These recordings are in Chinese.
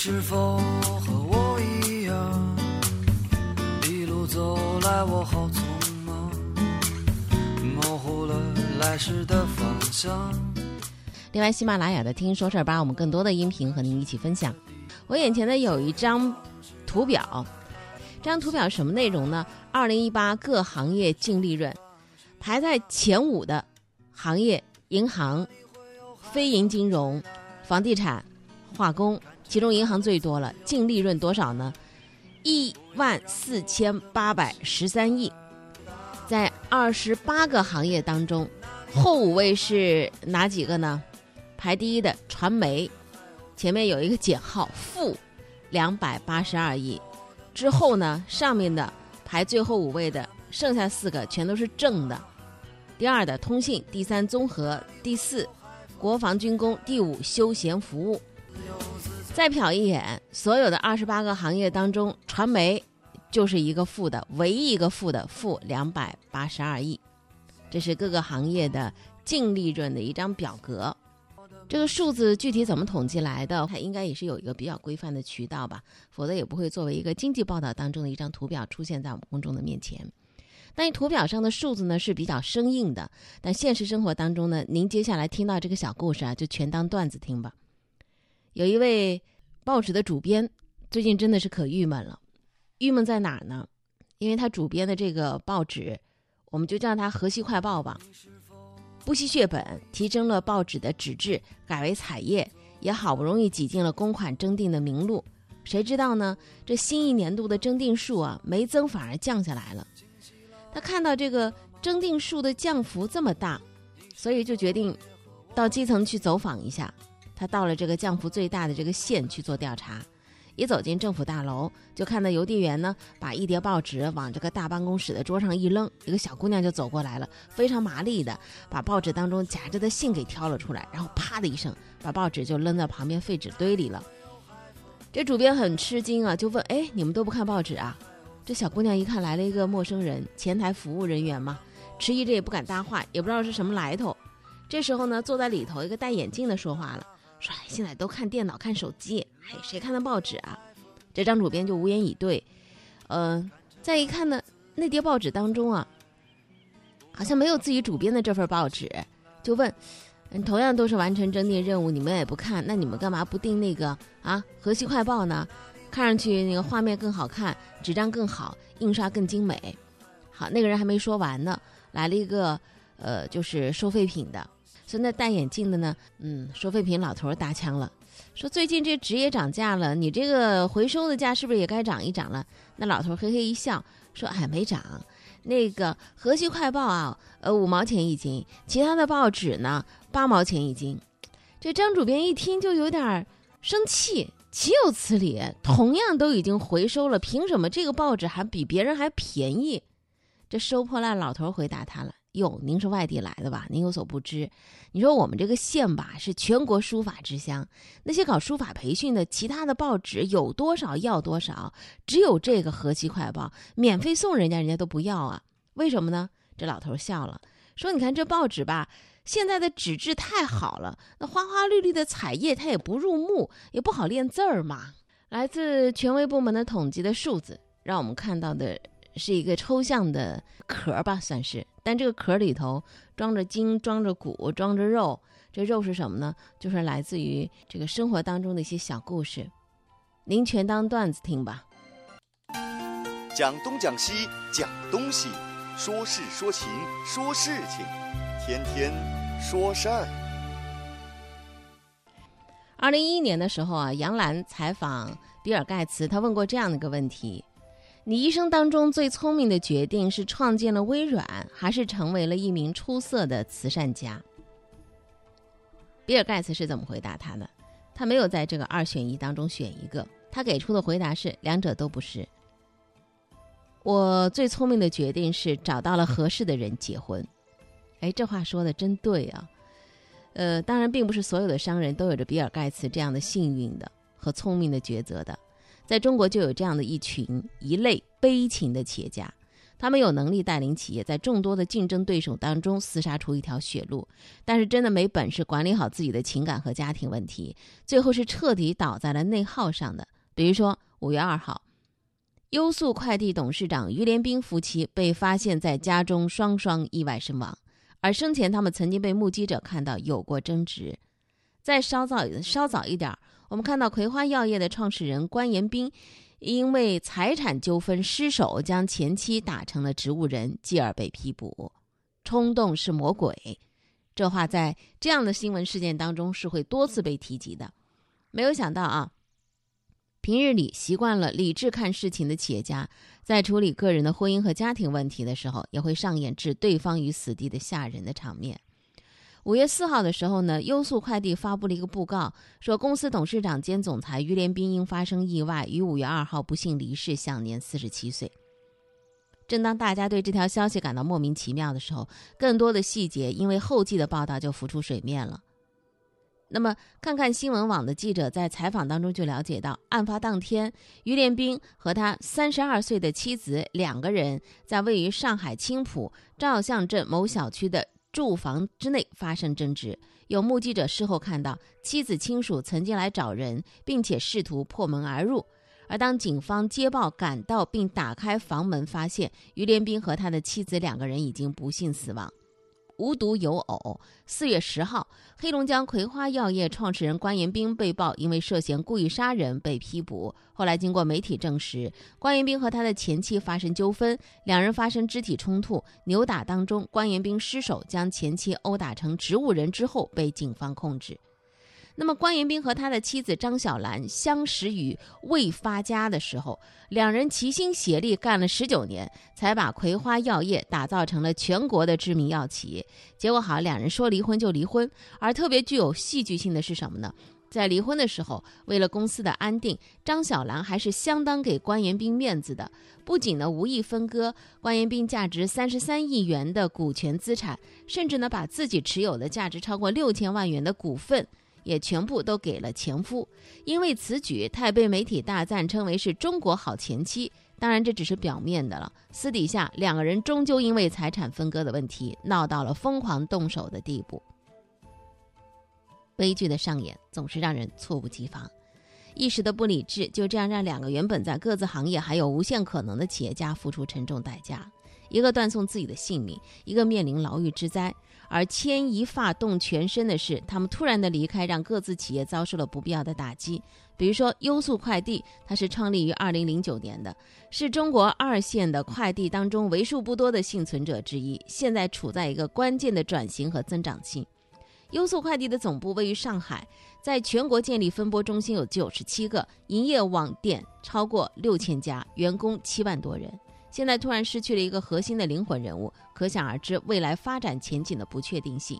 是否和我一样，一路走来我好匆忙，模糊了来时的方向。另外，喜马拉雅的“听说事儿”把我们更多的音频和您一起分享。我眼前呢有一张图表，这张图表什么内容呢？二零一八各行业净利润，排在前五的行业，银行、非银金融、房地产、化工，其中银行最多了，净利润多少呢？一万四千八百十三亿。在二十八个行业当中，后五位是哪几个呢？排第一的传媒，前面有一个减号负两百八十二亿，之后呢，上面的排最后五位的剩下四个全都是正的。第二的通信，第三综合，第四国防军工，第五休闲服务。再瞟一眼，所有的二十八个行业当中，传媒就是一个负的，唯一一个负的，负两百八十二亿。这是各个行业的净利润的一张表格。这个数字具体怎么统计来的？它应该也是有一个比较规范的渠道吧，否则也不会作为一个经济报道当中的一张图表出现在我们公众的面前。但图表上的数字呢是比较生硬的，但现实生活当中呢，您接下来听到这个小故事啊，就全当段子听吧。有一位报纸的主编，最近真的是可郁闷了。郁闷在哪儿呢？因为他主编的这个报纸，我们就叫它《河西快报》吧。不惜血本提升了报纸的纸质，改为彩页，也好不容易挤进了公款征订的名录。谁知道呢？这新一年度的征订数啊，没增反而降下来了。他看到这个征订数的降幅这么大，所以就决定到基层去走访一下。他到了这个降幅最大的这个县去做调查。一走进政府大楼，就看到邮递员呢，把一叠报纸往这个大办公室的桌上一扔，一个小姑娘就走过来了，非常麻利的把报纸当中夹着的信给挑了出来，然后啪的一声，把报纸就扔在旁边废纸堆里了。这主编很吃惊啊，就问：“哎，你们都不看报纸啊？”这小姑娘一看来了一个陌生人，前台服务人员嘛，迟疑着也不敢搭话，也不知道是什么来头。这时候呢，坐在里头一个戴眼镜的说话了。说现在都看电脑看手机，哎，谁看的报纸啊？这张主编就无言以对。嗯，再一看呢，那叠报纸当中啊，好像没有自己主编的这份报纸，就问：嗯，同样都是完成征订任务，你们也不看，那你们干嘛不订那个啊《河西快报》呢？看上去那个画面更好看，纸张更好，印刷更精美。好，那个人还没说完呢，来了一个呃，就是收废品的。所以那戴眼镜的呢，嗯，收废品老头搭腔了，说最近这纸也涨价了，你这个回收的价是不是也该涨一涨了？那老头嘿嘿一笑，说哎，没涨，那个《河西快报》啊，呃，五毛钱一斤，其他的报纸呢，八毛钱一斤。这张主编一听就有点生气，岂有此理？同样都已经回收了，凭什么这个报纸还比别人还便宜？这收破烂老头回答他了。哟，您是外地来的吧？您有所不知，你说我们这个县吧，是全国书法之乡。那些搞书法培训的，其他的报纸有多少要多少，只有这个《河西快报》免费送人家，人家都不要啊？为什么呢？这老头笑了，说：“你看这报纸吧，现在的纸质太好了，那花花绿绿的彩页它也不入目，也不好练字儿嘛。”来自权威部门的统计的数字，让我们看到的。是一个抽象的壳吧，算是。但这个壳里头装着筋，装着骨，装着肉。这肉是什么呢？就是来自于这个生活当中的一些小故事。您全当段子听吧。讲东讲西讲东西，说事说情说事情，天天说事儿。二零一一年的时候啊，杨澜采访比尔盖茨，他问过这样的一个问题。你一生当中最聪明的决定是创建了微软，还是成为了一名出色的慈善家？比尔盖茨是怎么回答他的？他没有在这个二选一当中选一个，他给出的回答是两者都不是。我最聪明的决定是找到了合适的人结婚。哎，这话说的真对啊！呃，当然，并不是所有的商人都有着比尔盖茨这样的幸运的和聪明的抉择的。在中国就有这样的一群一类悲情的企业家，他们有能力带领企业在众多的竞争对手当中厮杀出一条血路，但是真的没本事管理好自己的情感和家庭问题，最后是彻底倒在了内耗上的。比如说五月二号，优速快递董事长于连兵夫妻被发现在家中双双意外身亡，而生前他们曾经被目击者看到有过争执。再稍早稍早一点，我们看到葵花药业的创始人关延斌。因为财产纠纷失手将前妻打成了植物人，继而被批捕。冲动是魔鬼，这话在这样的新闻事件当中是会多次被提及的。没有想到啊，平日里习惯了理智看事情的企业家，在处理个人的婚姻和家庭问题的时候，也会上演置对方于死地的吓人的场面。五月四号的时候呢，优速快递发布了一个布告，说公司董事长兼总裁于连斌因发生意外，于五月二号不幸离世，享年四十七岁。正当大家对这条消息感到莫名其妙的时候，更多的细节因为后继的报道就浮出水面了。那么，看看新闻网的记者在采访当中就了解到，案发当天，于连斌和他三十二岁的妻子两个人在位于上海青浦照相镇某小区的。住房之内发生争执，有目击者事后看到妻子亲属曾经来找人，并且试图破门而入。而当警方接报赶到并打开房门，发现于连兵和他的妻子两个人已经不幸死亡。无独有偶，四月十号，黑龙江葵花药业创始人关延兵被曝因为涉嫌故意杀人被批捕。后来经过媒体证实，关延兵和他的前妻发生纠纷，两人发生肢体冲突，扭打当中，关延兵失手将前妻殴打成植物人之后被警方控制。那么，关延斌和他的妻子张小兰相识于未发家的时候，两人齐心协力干了十九年，才把葵花药业打造成了全国的知名药企。结果好，两人说离婚就离婚。而特别具有戏剧性的是什么呢？在离婚的时候，为了公司的安定，张小兰还是相当给关延斌面子的，不仅呢无意分割关延斌价值三十三亿元的股权资产，甚至呢把自己持有的价值超过六千万元的股份。也全部都给了前夫，因为此举，他也被媒体大赞，称为是中国好前妻。当然，这只是表面的了，私底下两个人终究因为财产分割的问题闹到了疯狂动手的地步。悲剧的上演总是让人猝不及防，一时的不理智就这样让两个原本在各自行业还有无限可能的企业家付出沉重代价，一个断送自己的性命，一个面临牢狱之灾。而牵一发动全身的是，他们突然的离开，让各自企业遭受了不必要的打击。比如说，优速快递，它是创立于二零零九年的，是中国二线的快递当中为数不多的幸存者之一，现在处在一个关键的转型和增长期。优速快递的总部位于上海，在全国建立分拨中心有九十七个，营业网点超过六千家，员工七万多人。现在突然失去了一个核心的灵魂人物，可想而知未来发展前景的不确定性。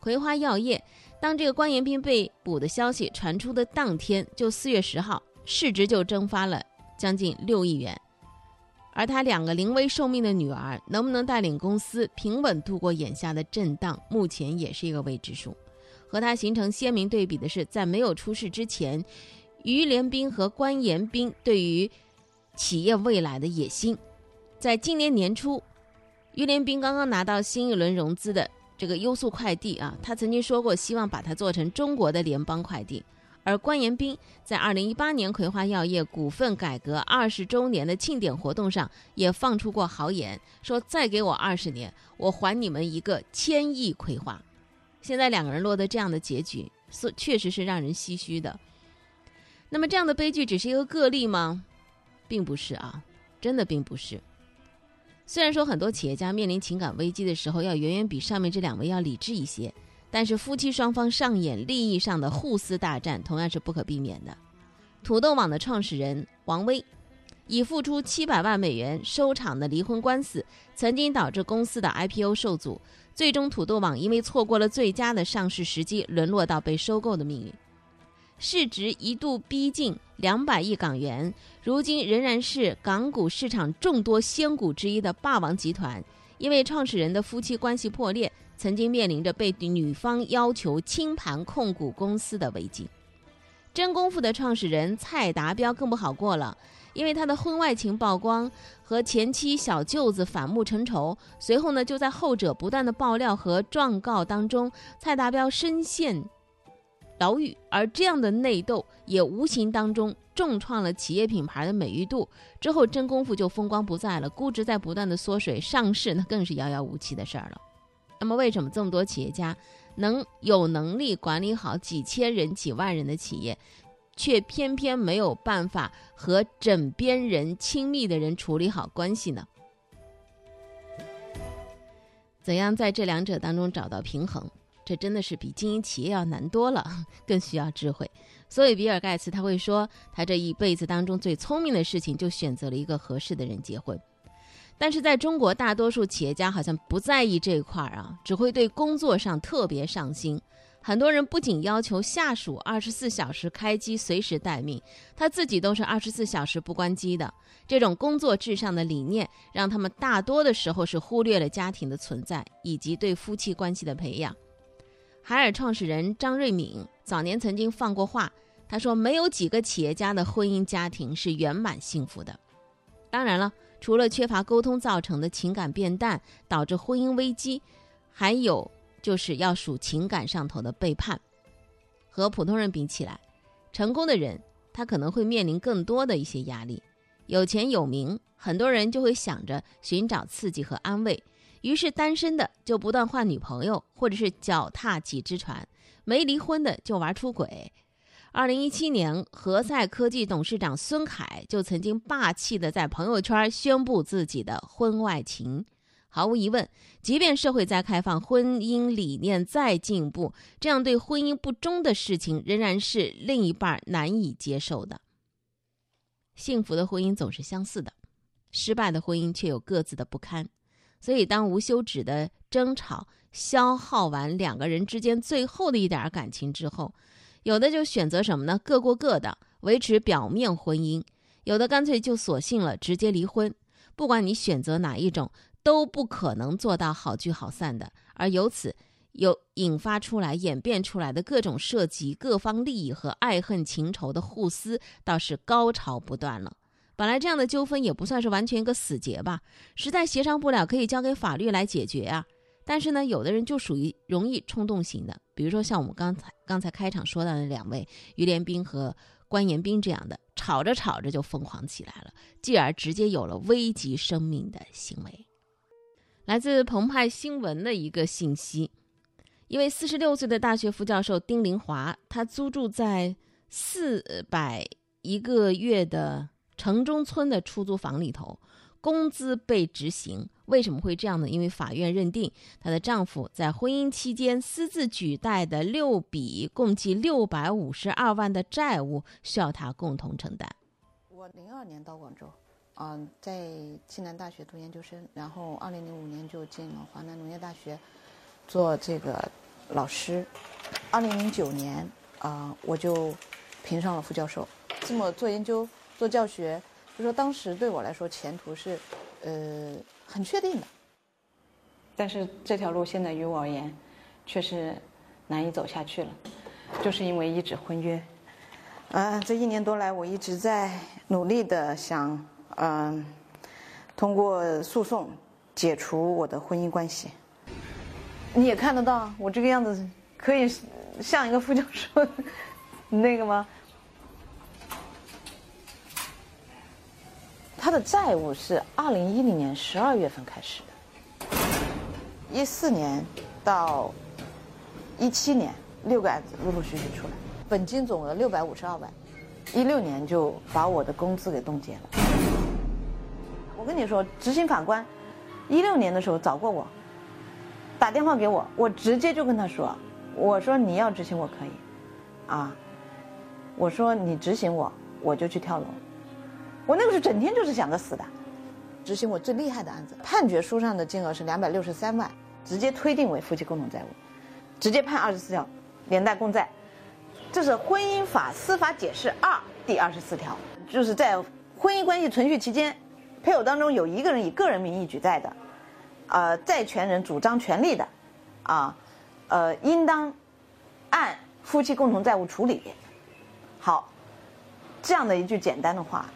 葵花药业，当这个关延斌被捕的消息传出的当天，就四月十号，市值就蒸发了将近六亿元。而他两个临危受命的女儿，能不能带领公司平稳度过眼下的震荡，目前也是一个未知数。和他形成鲜明对比的是，在没有出事之前，于连兵和关延斌对于企业未来的野心，在今年年初，于连兵刚刚拿到新一轮融资的这个优速快递啊，他曾经说过希望把它做成中国的联邦快递。而关延斌在二零一八年葵花药业股份改革二十周年的庆典活动上，也放出过豪言，说再给我二十年，我还你们一个千亿葵花。现在两个人落得这样的结局，是确实是让人唏嘘的。那么这样的悲剧只是一个个例吗？并不是啊，真的并不是。虽然说很多企业家面临情感危机的时候，要远远比上面这两位要理智一些，但是夫妻双方上演利益上的互撕大战，同样是不可避免的。土豆网的创始人王威，以付出七百万美元收场的离婚官司，曾经导致公司的 IPO 受阻，最终土豆网因为错过了最佳的上市时机，沦落到被收购的命运。市值一度逼近两百亿港元，如今仍然是港股市场众多仙股之一的霸王集团，因为创始人的夫妻关系破裂，曾经面临着被女方要求清盘控股公司的危机。真功夫的创始人蔡达标更不好过了，因为他的婚外情曝光，和前妻小舅子反目成仇。随后呢，就在后者不断的爆料和状告当中，蔡达标深陷牢狱。而这样的内斗也无形当中重创了企业品牌的美誉度。之后真功夫就风光不再了，估值在不断的缩水，上市那更是遥遥无期的事儿了。那么，为什么这么多企业家？能有能力管理好几千人、几万人的企业，却偏偏没有办法和枕边人、亲密的人处理好关系呢？怎样在这两者当中找到平衡？这真的是比经营企业要难多了，更需要智慧。所以，比尔盖茨他会说，他这一辈子当中最聪明的事情，就选择了一个合适的人结婚。但是在中国，大多数企业家好像不在意这一块儿啊，只会对工作上特别上心。很多人不仅要求下属二十四小时开机、随时待命，他自己都是二十四小时不关机的。这种工作至上的理念，让他们大多的时候是忽略了家庭的存在以及对夫妻关系的培养。海尔创始人张瑞敏早年曾经放过话，他说：“没有几个企业家的婚姻家庭是圆满幸福的。”当然了。除了缺乏沟通造成的情感变淡，导致婚姻危机，还有就是要数情感上头的背叛。和普通人比起来，成功的人他可能会面临更多的一些压力。有钱有名，很多人就会想着寻找刺激和安慰，于是单身的就不断换女朋友，或者是脚踏几只船；没离婚的就玩出轨。二零一七年，何赛科技董事长孙凯就曾经霸气的在朋友圈宣布自己的婚外情。毫无疑问，即便社会再开放，婚姻理念再进步，这样对婚姻不忠的事情仍然是另一半难以接受的。幸福的婚姻总是相似的，失败的婚姻却有各自的不堪。所以，当无休止的争吵消耗完两个人之间最后的一点感情之后，有的就选择什么呢？各过各的，维持表面婚姻；有的干脆就索性了，直接离婚。不管你选择哪一种，都不可能做到好聚好散的。而由此有引发出来、演变出来的各种涉及各方利益和爱恨情仇的互撕，倒是高潮不断了。本来这样的纠纷也不算是完全一个死结吧，实在协商不了，可以交给法律来解决啊。但是呢，有的人就属于容易冲动型的，比如说像我们刚才刚才开场说到的两位于连兵和关延斌这样的，吵着吵着就疯狂起来了，继而直接有了危及生命的行为。来自澎湃新闻的一个信息，一位四十六岁的大学副教授丁林华，他租住在四百一个月的城中村的出租房里头。工资被执行，为什么会这样呢？因为法院认定她的丈夫在婚姻期间私自举贷的六笔共计六百五十二万的债务需要她共同承担。我零二年到广州，嗯，在暨南大学读研究生，然后二零零五年就进了华南农业大学做这个老师。二零零九年啊，我就评上了副教授。这么做研究、做教学。就说当时对我来说前途是，呃，很确定的。但是这条路现在于我而言，确实难以走下去了，就是因为一纸婚约。啊，这一年多来，我一直在努力的想，嗯，通过诉讼解除我的婚姻关系。你也看得到，我这个样子可以像一个副教授 那个吗？他的债务是二零一零年十二月份开始的，一四年到一七年六个案子陆陆续续出来，本金总额六百五十二万，一六年就把我的工资给冻结了。我跟你说，执行法官一六年的时候找过我，打电话给我，我直接就跟他说，我说你要执行我可以，啊，我说你执行我，我就去跳楼。我那个时候整天就是想着死的，执行我最厉害的案子，判决书上的金额是两百六十三万，直接推定为夫妻共同债务，直接判二十四条，连带共债，这是婚姻法司法解释二第二十四条，就是在婚姻关系存续期间，配偶当中有一个人以个人名义举债的，呃，债权人主张权利的，啊，呃，应当按夫妻共同债务处理，好，这样的一句简单的话，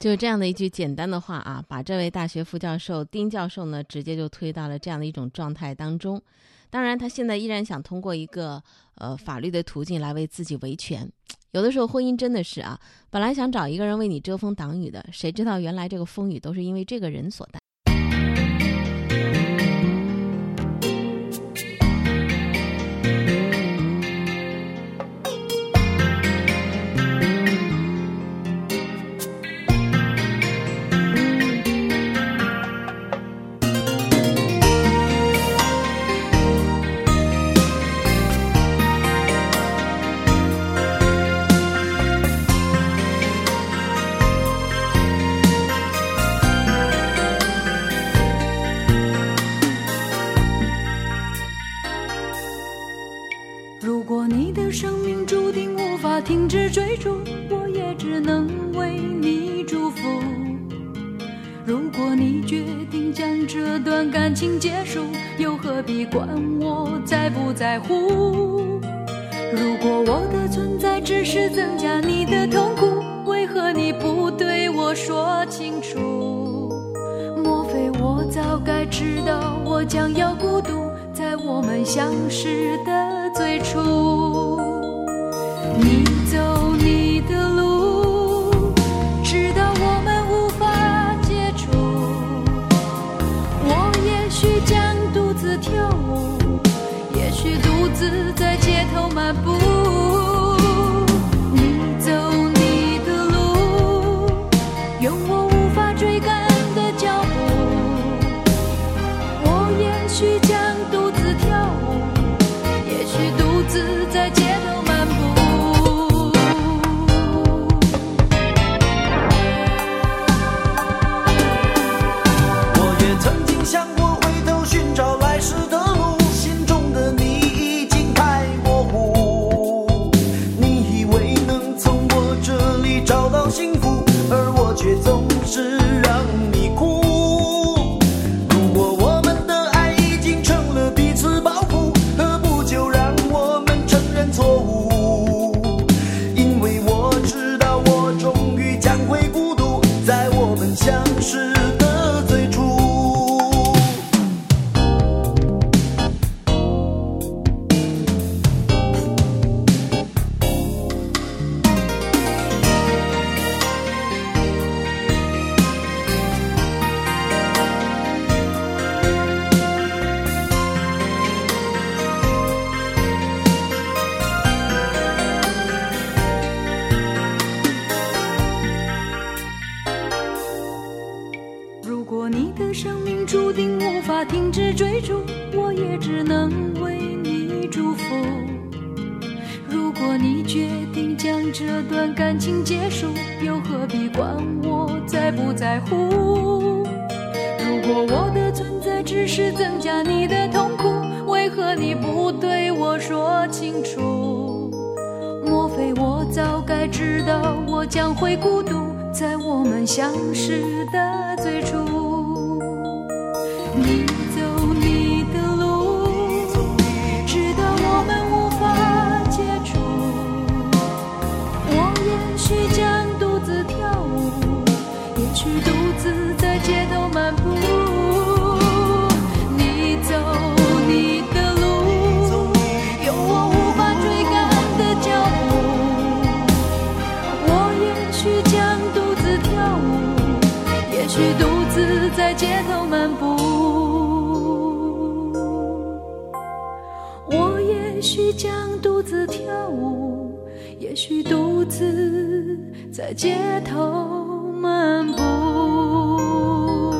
就这样的一句简单的话啊，把这位大学副教授丁教授呢，直接就推到了这样的一种状态当中。当然，他现在依然想通过一个呃法律的途径来为自己维权。有的时候，婚姻真的是啊，本来想找一个人为你遮风挡雨的，谁知道原来这个风雨都是因为这个人所带。为你祝福。如果你决定将这段感情结束，又何必管我在不在乎？如果我的存在只是增加你的痛苦，为何你不对我说清楚？莫非我早该知道我将要孤独，在我们相识的最初？许独自在街头漫步。情结束，又何必管我在不在乎？如果我的存在只是增加你的痛苦，为何你不对我说清楚？莫非我早该知道我将会孤独，在我们相识的最初？你在街头漫步。你走你的路，用我无法追赶的脚步。我也许将独自跳舞，也许独自在街头漫步。我也许将独自跳舞，也许独自在街头漫步。